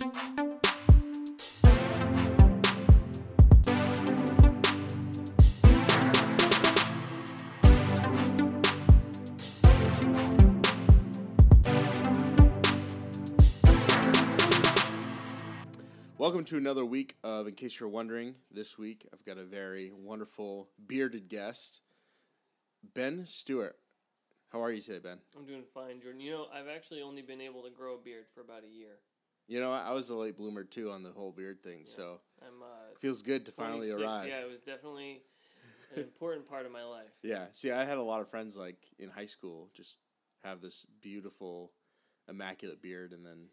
Welcome to another week of In Case You're Wondering. This week, I've got a very wonderful bearded guest, Ben Stewart. How are you today, Ben? I'm doing fine, Jordan. You know, I've actually only been able to grow a beard for about a year. You know, I was a late bloomer too on the whole beard thing, so I'm uh, feels good to finally arrive. Yeah, it was definitely an important part of my life. Yeah. See, I had a lot of friends like in high school just have this beautiful, immaculate beard, and then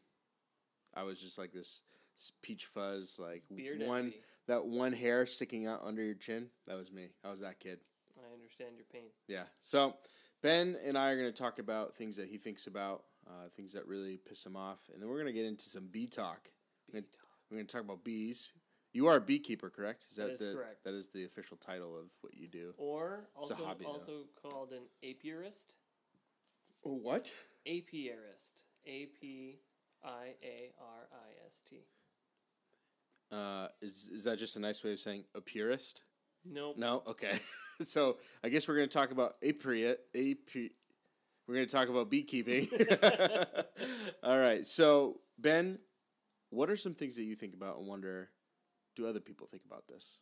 I was just like this peach fuzz, like Beard one envy. that one hair sticking out under your chin. That was me. I was that kid. I understand your pain. Yeah. So Ben and I are going to talk about things that he thinks about, uh, things that really piss him off, and then we're going to get into some bee talk. We're gonna- We're going to talk about bees. You are a beekeeper, correct? Is That is the correct. that is the official title of what you do? Or a also hobby, though. also called an apiarist. Oh, what? Apiarist. A P I A R I S T. Uh, is is that just a nice way of saying a purist? Nope. No. Okay. so I guess we're going to talk about apiary. Api- we're going to talk about beekeeping. All right. So Ben, what are some things that you think about and wonder? Do other people think about this?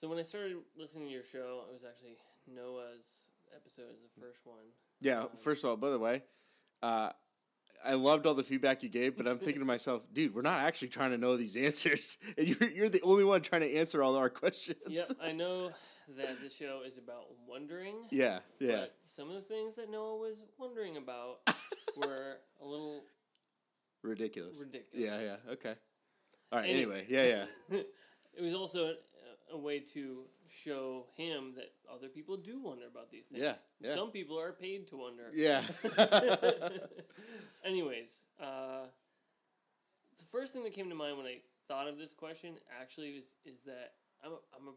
So when I started listening to your show, it was actually Noah's episode as the first one. Yeah. First of all, by the way, uh, I loved all the feedback you gave, but I'm thinking to myself, dude, we're not actually trying to know these answers, and you're you're the only one trying to answer all our questions. Yep, I know that the show is about wondering. yeah. Yeah. But some of the things that Noah was wondering about were a little Ridiculous. ridiculous. Yeah. Yeah. Okay. All right. Any- Anyway. Yeah. Yeah. it was also a, a way to show him that other people do wonder about these things. Yeah, yeah. Some people are paid to wonder. Yeah. Anyways, uh, the first thing that came to mind when I thought of this question actually was is that I'm a, I'm a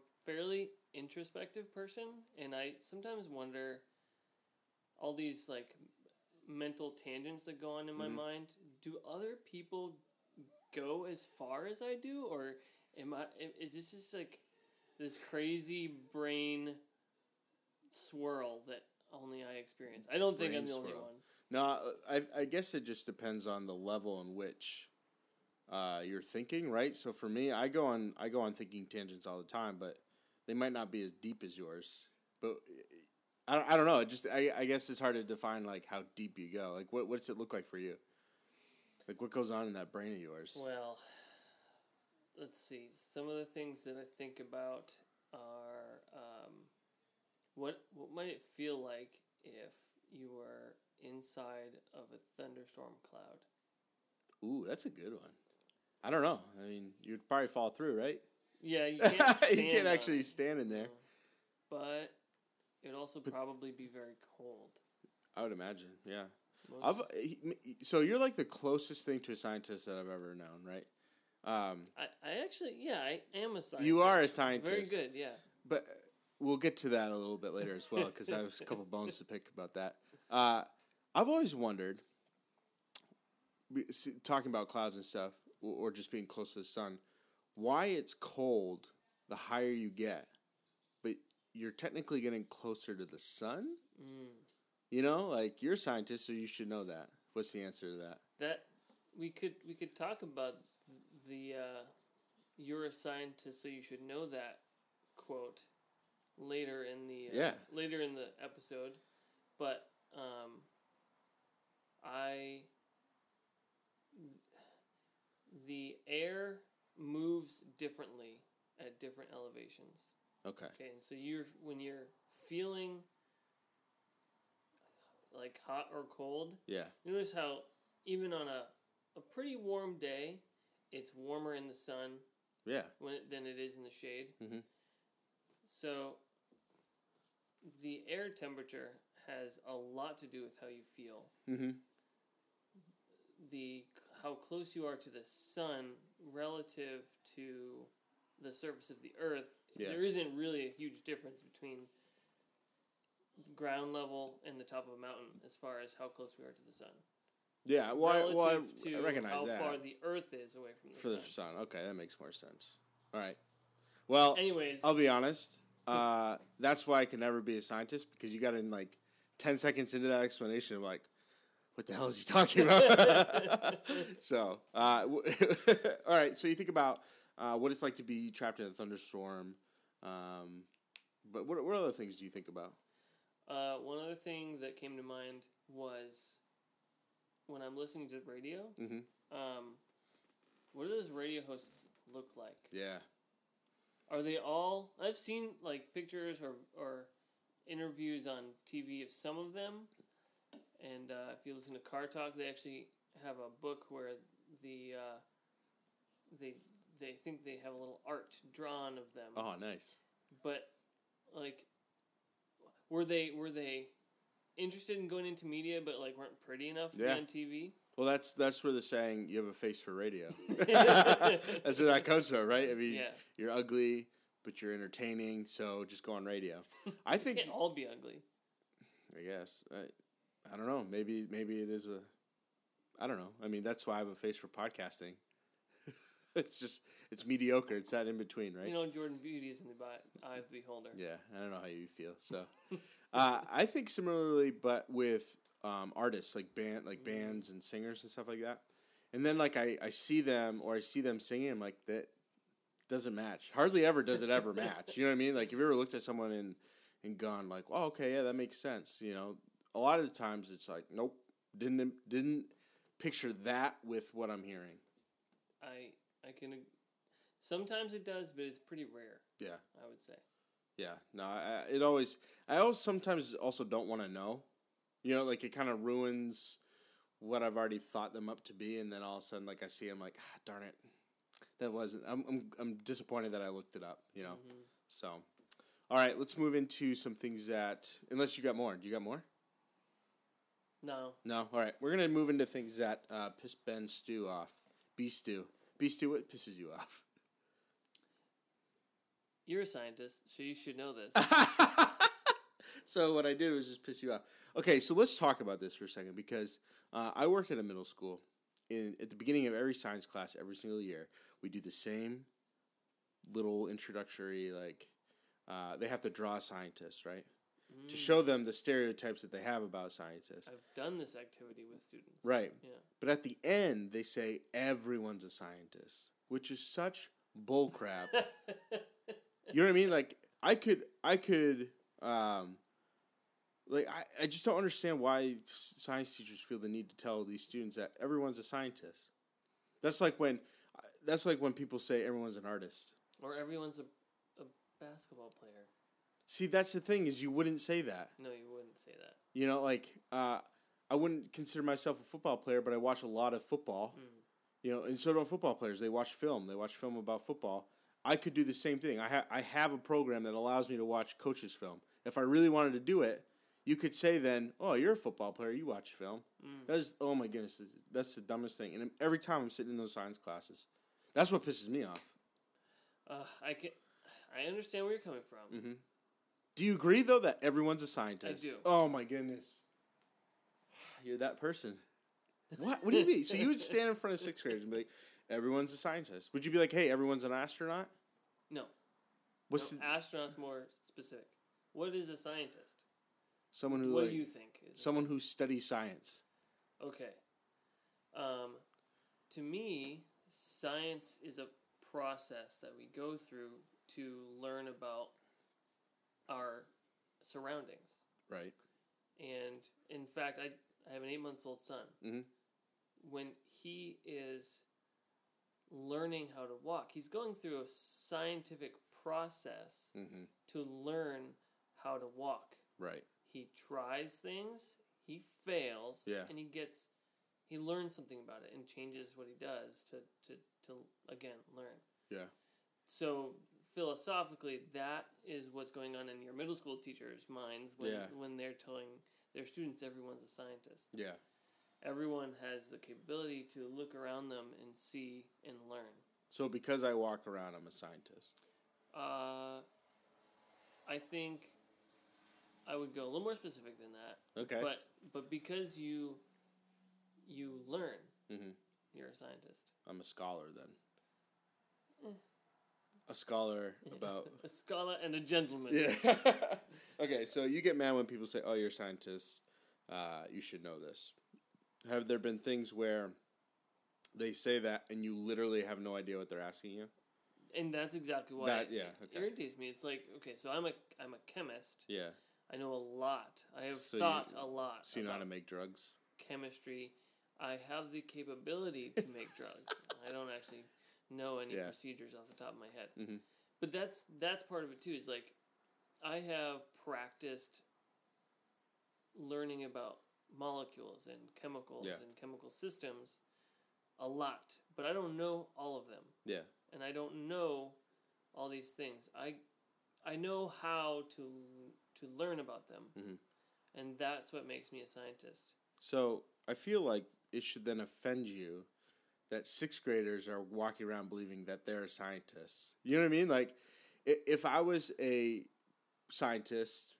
introspective person, and I sometimes wonder all these like mental tangents that go on in my Mhm. mind. Do other people go as far as I do, or am I? Is this just like this crazy brain swirl that only I experience? I don't think Brain I'm the only one. no, I I guess it just depends on the level in which uh, you're thinking, right? So for me, I go on I go on thinking tangents all the time, but they might not be as deep as yours. But I don't, I don't know. It just I, I guess it's hard to define like how deep you go. Like what what does it look like for you? Like what goes on in that brain of yours? Well, let's see. Some of the things that I think about are um, what what might it feel like if you were inside of a thunderstorm cloud? Ooh, that's a good one. I don't know. I mean, you'd probably fall through, right? Yeah, you can't. you can't actually it, stand in there. But it'd also probably be very cold. I would imagine. Yeah. Most, I've, he- so you're like the closest thing to a scientist that I've ever known, right? Um, I, I actually, yeah, I am a scientist. you are a scientist. Very good, yeah. But we'll get to that a little bit later as well because I have a couple bones to pick about that. Uh, I've always wondered, talking about clouds and stuff, or just being close to the sun, why it's cold the higher you get, but you're technically getting closer to the sun. Mm. You know, like you're a scientist, so you should know that. What's the answer to that? that we could we could talk about the uh, you're a scientist so you should know that quote later in the uh, Yeah. later in the episode but um, I the air moves differently at different elevations Okay. okay and so you're when you're feeling like hot or cold Yeah. Notice how even on a, a pretty warm day, it's warmer in the sun Yeah. when it, than it is in the shade. Mhm. So the air temperature has a lot to do with how you feel. Mm-hmm. The how close you are to the sun relative to the surface of the earth. Yeah. There isn't really a huge difference between ground level and the top of a mountain as far as how close we are to the sun. Yeah, well, I, well, I, to I recognize how that far the Earth is away from the for the sun. sun. Okay, that makes more sense. All right. Well, Anyways, I'll be honest. Uh, that's why I can never be a scientist because you got in like ten seconds into that explanation, I'm like, what the hell is he talking about? so, uh, w- all right. So you think about uh, what it's like to be trapped in a thunderstorm. Um, but what what other things do you think about? uh, one other thing that came to mind was when I'm listening to radio. Mm-hmm. Um, what do those radio hosts look like? Yeah. Are they all? I've seen like pictures or or interviews on TV of some of them, and uh, if you listen to Car Talk, they actually have a book where the uh, they they think they have a little art drawn of them. Oh, nice. But like, were they were they interested in going into media, but like weren't pretty enough to Yeah. be on TV? Well, that's that's where the saying "you have a face for radio." that's where that comes from, right? I mean, Yeah, you're ugly, but you're entertaining, so just go on radio. I think, can't all be ugly. I guess, I, I don't know. Maybe maybe it is a, I don't know. I mean, that's why I have a face for podcasting. it's just it's mediocre. It's that in between, right? You know, Jordan Beauty is in the eye of the beholder. Yeah, I don't know how you feel. So, uh, I think similarly, but with um, artists like band, like bands and singers and stuff like that. And then like I, I see them or I see them singing, I'm like that doesn't match. Hardly ever does it ever match. You know what I mean? Like, have you ever looked at someone and and gone like, "Oh, okay, yeah, that makes sense." You know, a lot of the times it's like, nope, didn't didn't picture that with what I'm hearing. I I can. Sometimes it does, but it's pretty rare. Yeah. I would say. Yeah, no, I, it always. I always sometimes also don't want to know. You know, like it kind of ruins what I've already thought them up to be, and then all of a sudden, like I see, I'm like, ah, darn it, that wasn't. I'm, I'm I'm disappointed that I looked it up. You know, Mhm. so. All right, let's move into some things that. Unless you got more, do you got more? No, No. All right, we're gonna move into things that uh, piss Ben Stew off. B Stew, B Stew, what pisses you off? you're a scientist, so you should know this. so what I did was just piss you off. Okay, so let's talk about this for a second because uh, I work at a middle school. In at the beginning of every science class, every single year, we do the same little introductory like. Uh, they have to draw scientists, right, to Mm. show them the stereotypes that they have about scientists. I've done this activity with students. Right. Yeah. But at the end, they say everyone's a scientist, which is such bullcrap. You know what I mean? Like I could, I could, um, like I, I just don't understand why science teachers feel the need to tell these students that everyone's a scientist. That's like when, that's like when people say everyone's an artist. or everyone's a, a basketball player. See, that's the thing is you wouldn't say that. No, you wouldn't say that. You know, like uh, I wouldn't consider myself a football player, but I watch a lot of football. Mm. You know, and so do football players. They watch film. They watch film about football. I could do the same thing. I ha- I have a program that allows me to watch coaches' film. If I really wanted to do it, you could say then, "Oh, you're a football player. You watch film." Mm. That's oh my goodness, that's the dumbest thing. And every time I'm sitting in those science classes, that's what pisses me off. Uh, I can. I understand where you're coming from. hmm Do you agree though that everyone's a scientist? I do. Oh my goodness, you're that person. What? What do you mean? so you would stand in front of sixth graders and be like, "Everyone's a scientist." Would you be like, "Hey, everyone's an astronaut"? No, What's no, the, astronauts more specific. What is a scientist? someone who What like, do you think? Is someone who studies science? Okay. Um, to me, science is a process that we go through to learn about our surroundings. Right. And in fact, I, I have an eight months old son. Mhm. When he is learning how to walk, he's going through a scientific process Mm-hmm. to learn how to walk. Right. He tries things, he fails, Yeah. and he gets he learns something about it and changes what he does to to, to again learn. Yeah. So philosophically that is what's going on in your middle school teachers' minds when Yeah. when they're telling their students everyone's a scientist. Yeah. Everyone has the capability to look around them and see and learn. So because I walk around, I'm a scientist. Uh, I think I would go a little more specific than that. Okay. But but because you you learn, hmm you're a scientist. I'm a scholar then. A scholar about a scholar and a gentleman. yeah. okay, so you get mad when people say, "Oh, you're a scientist. Uh, you should know this." Have there been things where they say that and you literally have no idea what they're asking you? And that's exactly why That- it, yeah, it irritates me. It's like, okay, so I'm a I'm a chemist. Yeah. I know a lot. I have So you- thought a lot So you know how to make drugs? chemistry. I have the capability to make drugs. I don't actually know any Yeah. procedures off the top of my head. Mhm. But that's that's part of it too. Is like I have practiced learning about molecules and chemicals Yeah. and chemical systems a lot, but I don't know all of them, Yeah. and I don't know all these things. I I know how to to learn about them, Mhm. and that's what makes me a scientist. So I feel like it should then offend you that sixth graders are walking around believing that they're scientists. You know what I mean? Like, if I was a scientist,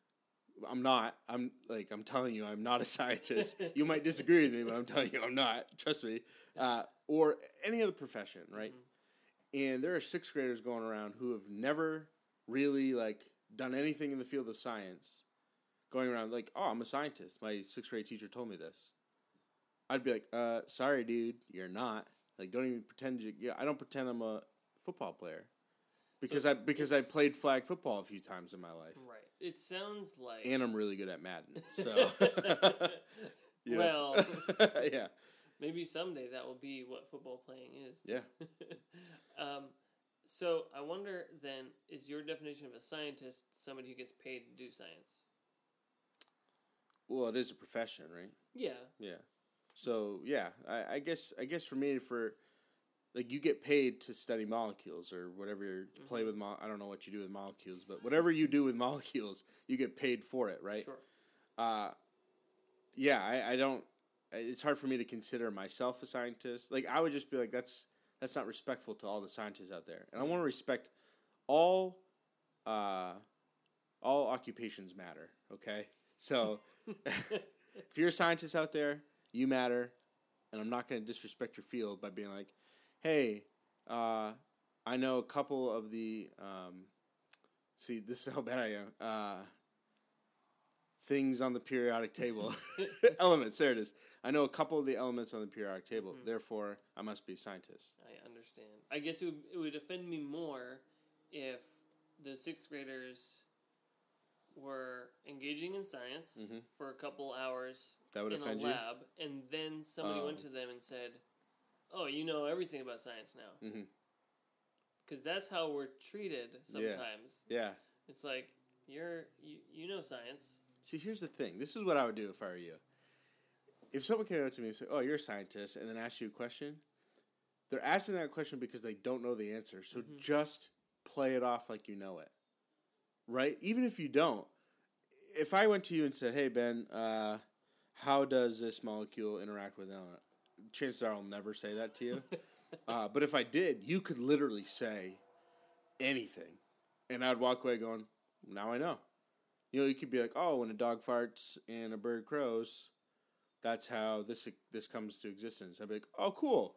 I'm not. I'm like I'm telling you, I'm not a scientist. you might disagree with me, but I'm telling you, I'm not. Trust me. Uh, or any other profession, right? And there are sixth graders going around who have never really like done anything in the field of science, going around like, "Oh, I'm a scientist. My sixth grade teacher told me this." I'd be like, "Uh, sorry, dude, you're not. Like, don't even pretend you. Yeah, I don't pretend I'm a football player because So I because I played flag football a few times in my life, Right. It sounds like and I'm really good at Madden. So, you well, yeah, maybe someday that will be what football playing is. yeah. um, so I wonder then, is your definition of a scientist somebody who gets paid to do science? Well, it is a profession, right? Yeah. Yeah. So yeah, I, I guess I guess for me for like you get paid to study molecules or whatever you're to play with. Mo- I don't know what you do with molecules, but whatever you do with molecules, you get paid for it, right? Sure. Uh, yeah, I, I don't. It's hard for me to consider myself a scientist. Like I would just be like, that's that's not respectful to all the scientists out there, and I want to respect all uh, all occupations matter. Okay, so if you're a scientist out there, you matter, and I'm not going to disrespect your field by being like, hey, uh, I know a couple of the. Um, see, this is how bad I am. Uh, things on the periodic table, elements. There it is. I know a couple of the elements on the periodic table. Mhm. Therefore, I must be a scientist. I understand. I guess it would, it would offend me more if the sixth graders were engaging in science Mhm. for a couple hours That would in a offend you. lab, and then somebody went Oh. to them and said, "Oh, you know everything about science now," because that's how we're treated sometimes. Yeah. It's like you're you, you know science. See, here's the thing. This is what I would do if I were you. If someone came up to me and said, "Oh, you're a scientist," and then asked you a question, they're asking that question because they don't know the answer. So Mhm. just play it off like you know it, right? Even if you don't. If I went to you and said, "Hey, Ben, uh, how does this molecule interact with element?" Chances are I'll never say that to you. uh, but if I did, you could literally say anything, and I'd walk away going, "Now I know." You know, you could be like, "Oh, when a dog farts and a bird crows, that's how this this comes to existence." I'd be like, "Oh, cool.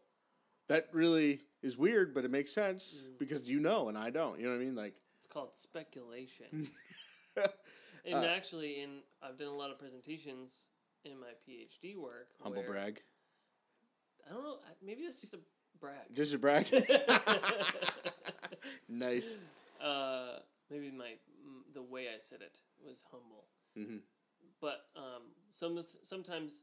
That really is weird, but it makes sense Mm. because you know and I don't." You know what I mean? Like, It's called speculation. Uh, and actually, in I've done a lot of presentations in my PhD work. humble where- brag. I don't know. Maybe that's just a brag. Just a brag. nice. uh, maybe my the way I said it was humble, hmm but um, some of- sometimes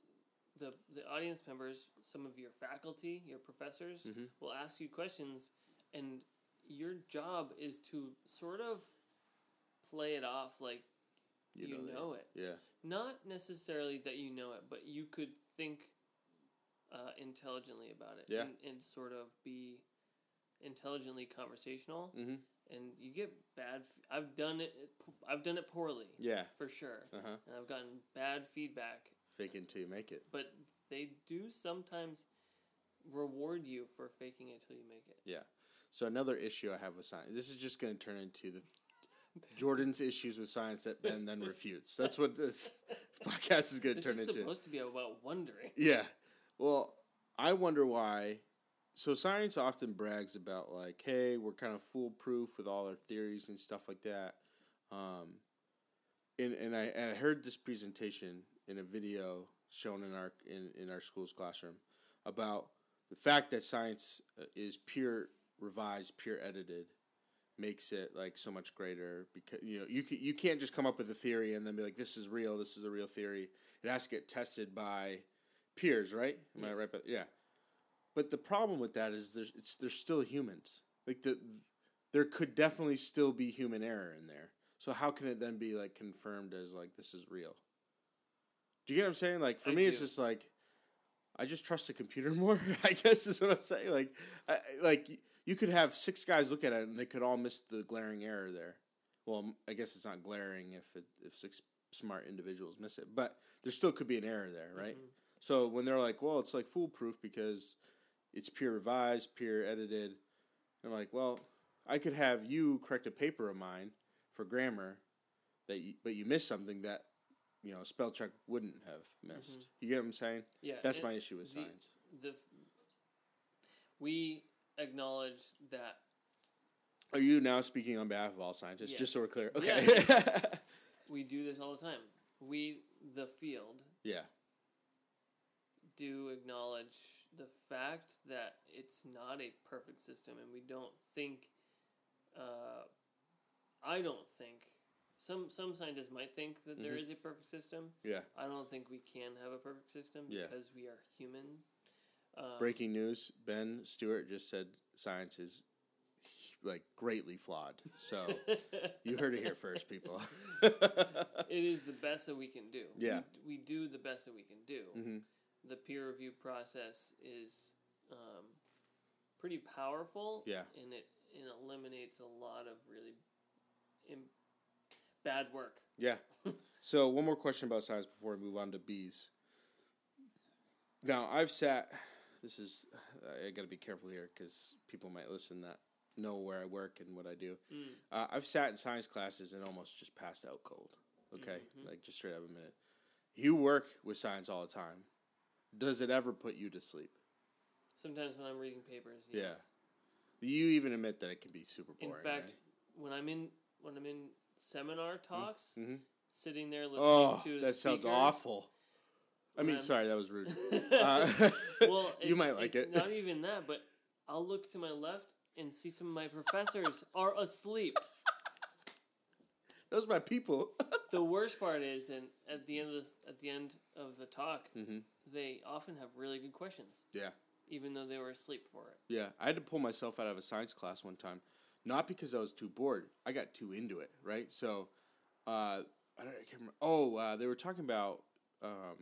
the the audience members, some of your faculty, your professors, Mhm. will ask you questions, and your job is to sort of play it off like you, You know, know it. Yeah. Not necessarily that you know it, but you could think uh, intelligently about it Yeah. and, and sort of be intelligently conversational. hmm And you get bad. F- I've done it. I've done it poorly Yeah. for sure, Uh huh. and I've gotten bad feedback. Fake it until you make it. But they do sometimes reward you for faking it till you make it. Yeah. So another issue I have with science. This is just going to turn into the Jordan's issues with science that Ben then refutes. That's what this podcast is going to turn is into. supposed to be about wondering. Yeah. Well, I wonder why. So science often brags about like, hey, we're kind of foolproof with all our theories and stuff like that. Um, and and I, and I heard this presentation in a video shown in our in, in our school's classroom about the fact that science uh, is pure revised, pure edited makes it like so much greater because you know you can, you can't just come up with a theory and then be like this is real, this is a real theory. It has to get tested by peers, right? Am I right? But yeah. But the problem with that is there's it's there's still humans. Like the there could definitely still be human error in there. So how can it then be like confirmed as like this is real? Do you get what I'm saying? Like for I me, it's just like I just trust the computer more. I guess is what I'm saying. Like, I- like you could have six guys look at it and they could all miss the glaring error there. Well, I guess it's not glaring if it, if six smart individuals miss it, but there still could be an error there, right? Mhm. So when they're like, "Well, it's like foolproof because it's peer revised, peer edited," I'm like, "Well, I could have you correct a paper of mine for grammar that, you, but you missed something that." You know, spell check wouldn't have missed. You get what I'm saying? Yeah, That's my issue with the- science. The we acknowledge that Are you now speaking on behalf of all scientists? Yes. Just so we're clear. Yeah. Okay. we do this all the time. We, the field, yeah. do acknowledge the fact that it's not a perfect system, and we don't think. Uh, I don't think some some scientists might think that there Mhm. is a perfect system. Yeah. I don't think we can have a perfect system Yeah. because we are human. Um, Breaking news: Ben Stewart just said science is like greatly flawed. So you heard it here first, people. it is the best that we can do. Yeah. we, we do the best that we can do. hmm The peer review process is um, pretty powerful. Yeah. and it, it eliminates a lot of really Im- bad work. Yeah. So one more question about science before we move on to bees. Now I've sat. This is I got to be careful here because people might listen that know where I work and what I do. Mm. Uh, I've sat in science classes and almost just passed out cold. Okay, Mhm. like just straight up a minute. You work with science all the time. Does it ever put you to sleep? Sometimes when I'm reading papers, Yeah. You even admit that it can be super boring. In fact, when I'm in when I'm in seminar talks, right? Mhm. sitting there listening oh, to a that sounds awful. I mean, I'm- sorry, that was rude. Uh, well, you might like it. Not even that, but I'll look to my left and see some of my professors are asleep. Those are my people. The worst part is, and at the end of this, at the end of the talk, hmm they often have really good questions, Yeah. even though they were asleep for it. Yeah, I had to pull myself out of a science class one time, not because I was too bored. I got too into it, right? So, uh, I, don't, I can't remember. Oh, uh, they were talking about um,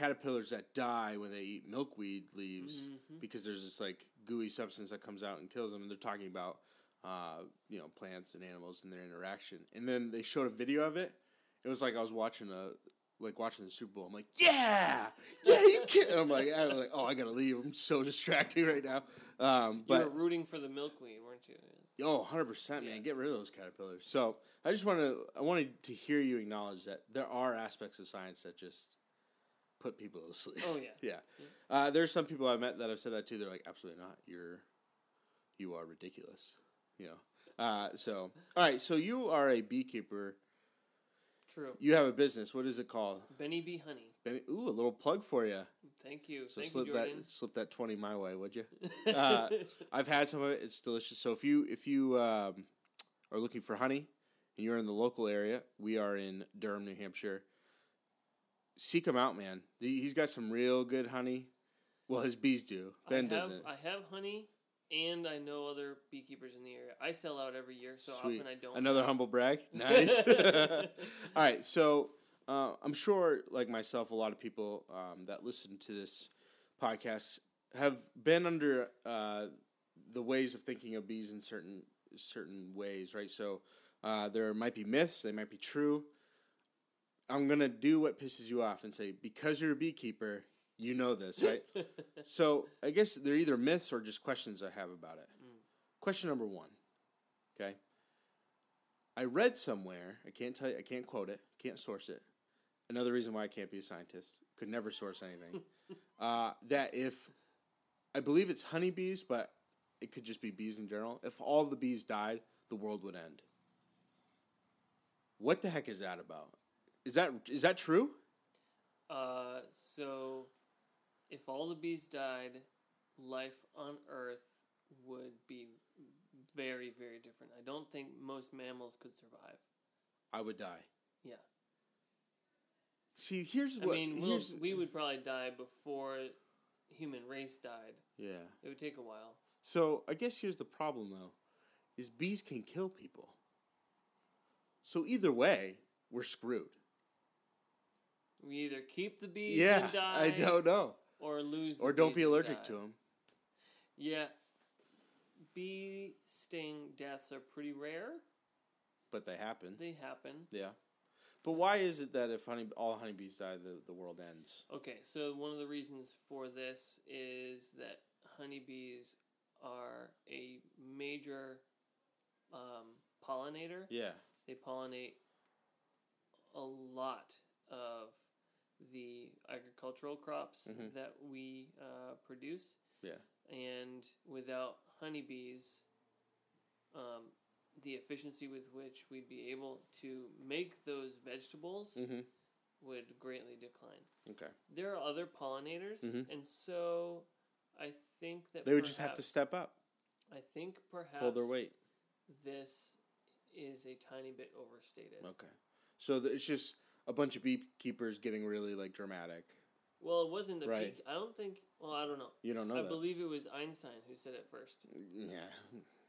caterpillars that die when they eat milkweed leaves Mhm. because there's this like gooey substance that comes out and kills them. And they're talking about uh, you know plants and animals and their interaction. And then they showed a video of it. It was like I was watching a like watching the Super Bowl. I'm like, yeah, yeah, you can. And I'm like, I was like, oh, I gotta leave. I'm so distracting right now. Um, you but were rooting for the milkweed, weren't you? oh, 100 percent, man, Yeah. get rid of those caterpillars. So I just want to, I wanted to hear you acknowledge that there are aspects of science that just put people to sleep. Oh, yeah. yeah. Uh, there's some people I've met that have said that too. They're like, absolutely not. You're, you are ridiculous. You know. Uh, so all right. So you are a beekeeper. True. You have a business. What is it called? Benny Bee Honey. Benny, ooh, a little plug for you. Thank you. So Thank slip you, that slip that twenty my way, would you? uh, I've had some of it. It's delicious. So if you if you um, are looking for honey and you're in the local area, we are in Durham, New Hampshire. Seek him out, man. He- He's got some real good honey. Well, his bees do. Ben I have, doesn't. I have honey, and I know other beekeepers in the area. I sell out every year, so Sweet. often I don't. Another humble brag. Nice. All right, so uh, I'm sure, like myself, a lot of people um, that listen to this podcast have been under uh, the ways of thinking of bees in certain certain ways, right? So uh, there might be myths; they might be true. I'm gonna do what pisses you off and say because you're a beekeeper, you know this, right? so I guess they're either myths or just questions I have about it. Mm. Question number one. Okay. I read somewhere, I can't tell you, I can't quote it, can't source it. another reason why I can't be a scientist, could never source anything. uh, that if I believe it's honeybees, but it could just be bees in general. If all the bees died, the world would end. What the heck is that about? Is that is that true? Uh, so, if all the bees died, life on Earth would be very, very different. I don't think most mammals could survive. I would die. Yeah. See, here's what I mean, we'll, we would probably die before human race died. yeah. It would take a while. So I guess here's the problem though, is bees can kill people. So either way, we're screwed. We either keep the bees Yeah, and die, I don't know. or lose, the Or don't be allergic to them. Yeah, bee sting deaths are pretty rare. But they happen. They happen. Yeah. But why is it that if honey all honeybees die, the, the world ends? Okay, so one of the reasons for this is that honeybees are a major um, pollinator. Yeah. They pollinate a lot of the agricultural crops Mhm. that we uh, produce. Yeah. And without honeybees, um, the efficiency with which we'd be able to make those vegetables Mm-hmm. would greatly decline. Okay. There are other pollinators, Mhm. and so I think that They would just have to step up, I think perhaps pull their weight. this is a tiny bit overstated. Okay. So it's just a bunch of beekeepers getting really like dramatic. Well, it wasn't the Right. bee. I don't think. Well, I don't know. You don't know I that. believe it was Einstein who said it first, yeah.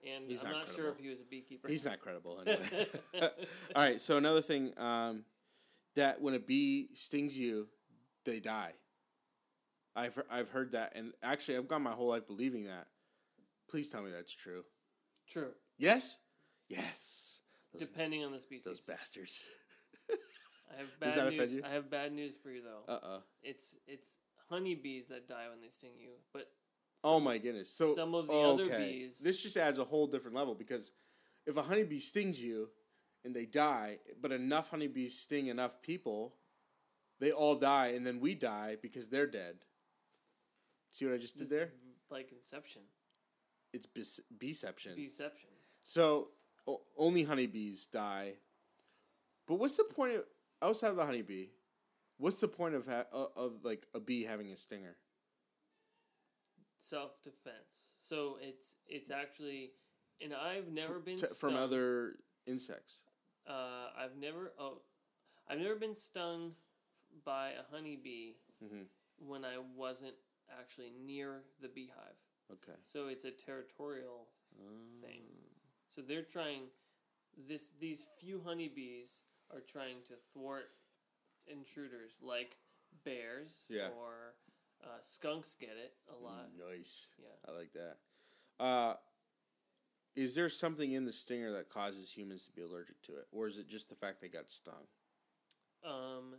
and He's I'm not not, sure if he was a beekeeper. He's not credible anyway. All right. So another thing, um, that when a bee stings you, they die. I've I've heard that, and actually, I've gone my whole life believing that. Please tell me that's true. True, Yes. Yes. Those, depending on the species. those bastards. I have Does bad that offend news. you? I have bad news for you though. Uh uh It's it's honeybees that die when they sting you, but Oh my goodness. So Some of the other bees- This just adds a whole different level because if a honeybee stings you and they die, but enough honeybees sting enough people, they all die and then we die because they're dead. See what I just did it's there? like Inception, It's bis- beception. deception. So o- only honeybees die. But what's the point of outside of the honeybee? What's the point of ha- of, of like a bee having a stinger? self defense. So it's it's actually, and I've never been T- from stung. other insects. Uh, I've never oh, I've never been stung by a honeybee Mhm. when I wasn't actually near the beehive. Okay. So it's a territorial thing. Mm. So they're trying this these few honeybees are trying to thwart intruders like bears Yeah. or uh, skunks get it a lot. Nice. Yeah. I like that. Uh, is there something in the stinger that causes humans to be allergic to it, or is it just the fact they got stung? Um,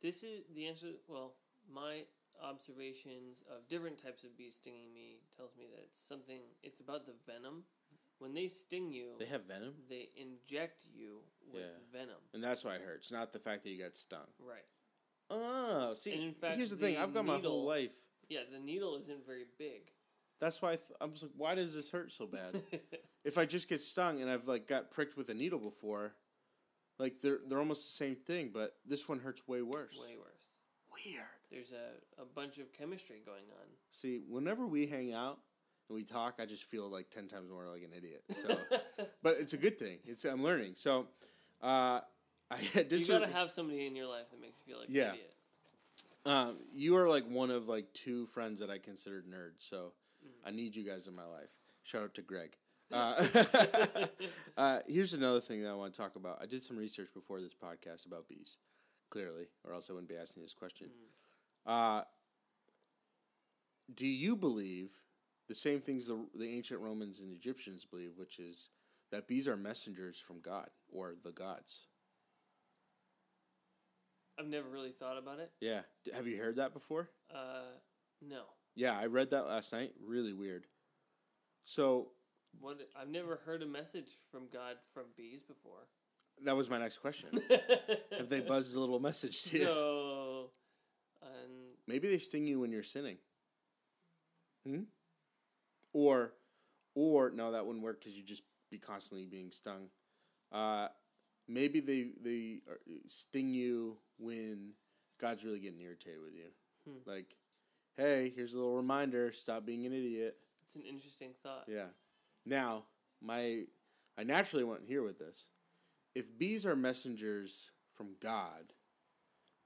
this is the answer. Well, my observations of different types of bees stinging me tells me that it's something. It's about the venom. When they sting you, They have venom, they inject you with Yeah. venom. and that's why it hurts. Not the fact that you got stung. Right. Oh, see, And in fact, here's the thing. the I've got my whole needle- life. Yeah, the needle isn't very big. That's why I th- I'm just like, why does this hurt so bad? if I just get stung and I've like got pricked with a needle before, like they're they're almost the same thing, but this one hurts way worse. Way worse. Weird. There's a, a bunch of chemistry going on. See, whenever we hang out and we talk, I just feel like ten times more like an idiot. So, but it's a good thing. It's I'm learning. So, uh, I did. you gotta have somebody in your life that makes you feel like Yeah. an idiot. Um, you are like one of like two friends that I considered nerds, so Mm-hmm. I need you guys in my life. Shout out to Greg. Uh, uh, here's another thing that I want to talk about. I did some research before this podcast about bees, clearly, or else I wouldn't be asking this question. Uh, do you believe the same things the, the ancient Romans and Egyptians believe, which is that bees are messengers from God or the gods? I've never really thought about it. Yeah. Have you heard that before? Uh, no. Yeah, I read that last night. Really weird. So What I've never heard a message from God from bees before. That was my next question. Have they buzzed a little message to you? so, and Maybe they sting you when you're sinning. Hmm? Or, or no, that wouldn't work because you'd just be constantly being stung. Uh, maybe they they sting you when God's really getting irritated with you. Hmm. Like, hey, here's a little reminder: stop being an idiot. it's an interesting thought. Yeah. Now, my I naturally went here with this. If bees are messengers from God,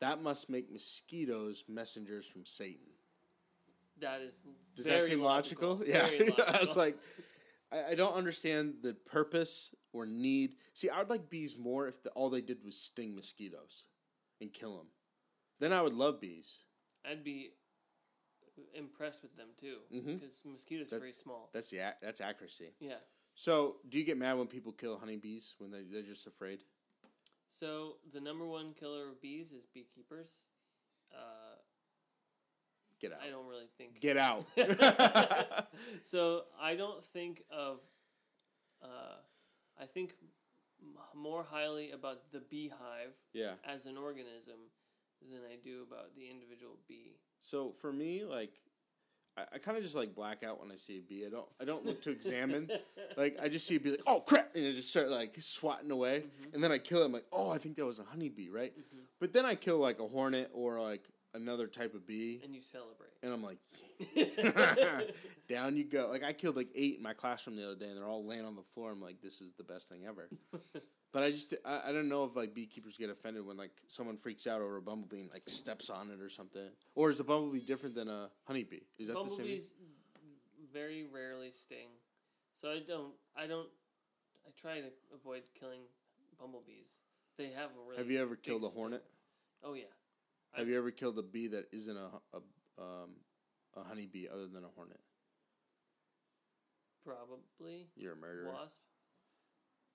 that must make mosquitoes messengers from Satan. That is. Does very that seem logical? Yeah. Very I was like, I, I don't understand the purpose or need. See, I would like bees more if the, all they did was sting mosquitoes and kill them. Then I would love bees. I'd be impressed with them too, because mosquitoes That- are very small. That's the ac- that's accuracy. Yeah. So, do you get mad when people kill honeybees when they they're just afraid? So the number one killer of bees is beekeepers. Uh, Get out. I don't really think. Get out. so I don't think of. Uh, I think m- more highly about the beehive yeah. as an organism than I do about the individual bee. So for me, like, I, I kind of just like black out when I see a bee. I don't. I don't look to examine. like I just see a bee, like, oh crap, and I just start like swatting away, Mhm. and then I kill it. I'm like, oh, I think that was a honeybee, right? Mhm. But then I kill like a hornet or like another type of bee, and you celebrate. and I'm like, down you go. Like I killed like eight in my classroom the other day, and they're all laying on the floor. I'm like, this is the best thing ever. But I just I, I don't know if like beekeepers get offended when like someone freaks out over a bumblebee and like steps on it or something. Or is the bumblebee different than a honeybee? Is that the same? Bumblebees very rarely sting, so I don't. I don't. I try to avoid killing bumblebees. They have a really. Have you ever killed a sting. hornet? Oh yeah. Have I've- you ever killed a bee that isn't a a um a honeybee other than a hornet? Probably You're a murderer. wasp.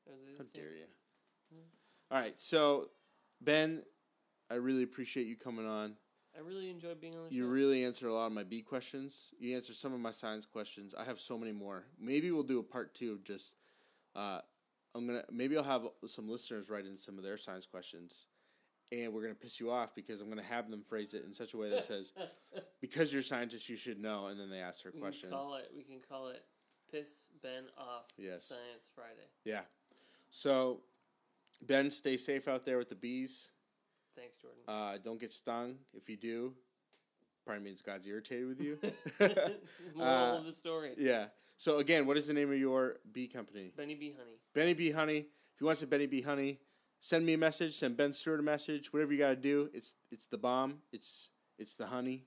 Are they the How dare you? Hmm. All right, so Ben, I really appreciate you coming on. I really enjoy being on the You show. really answered a lot of my bee questions. You answered some of my science questions. I have so many more. Maybe we'll do a part two of just. Uh, I'm gonna maybe I'll have some listeners write in some of their science questions, and we're gonna piss you off because I'm gonna have them phrase it in such a way that says, "Because you're a scientist, you should know," and then they ask their a question. can call it. We can call it piss Ben off. Yes. Science Friday. Yeah. So, Ben, stay safe out there with the bees. Thanks, Jordan. Uh, don't get stung. If you do, probably means God's irritated with you. Moral uh, of the story. yeah. So again, what is the name of your bee company? Benny Bee Honey. Benny Bee Honey. If you want some Benny Bee Honey, send me a message. Send Ben Stewart a message. Whatever you got to do. It's it's the bomb. It's it's the honey.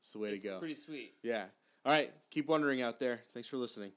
It's the way it's to go. pretty sweet. yeah. All right. Keep wondering out there. Thanks for listening.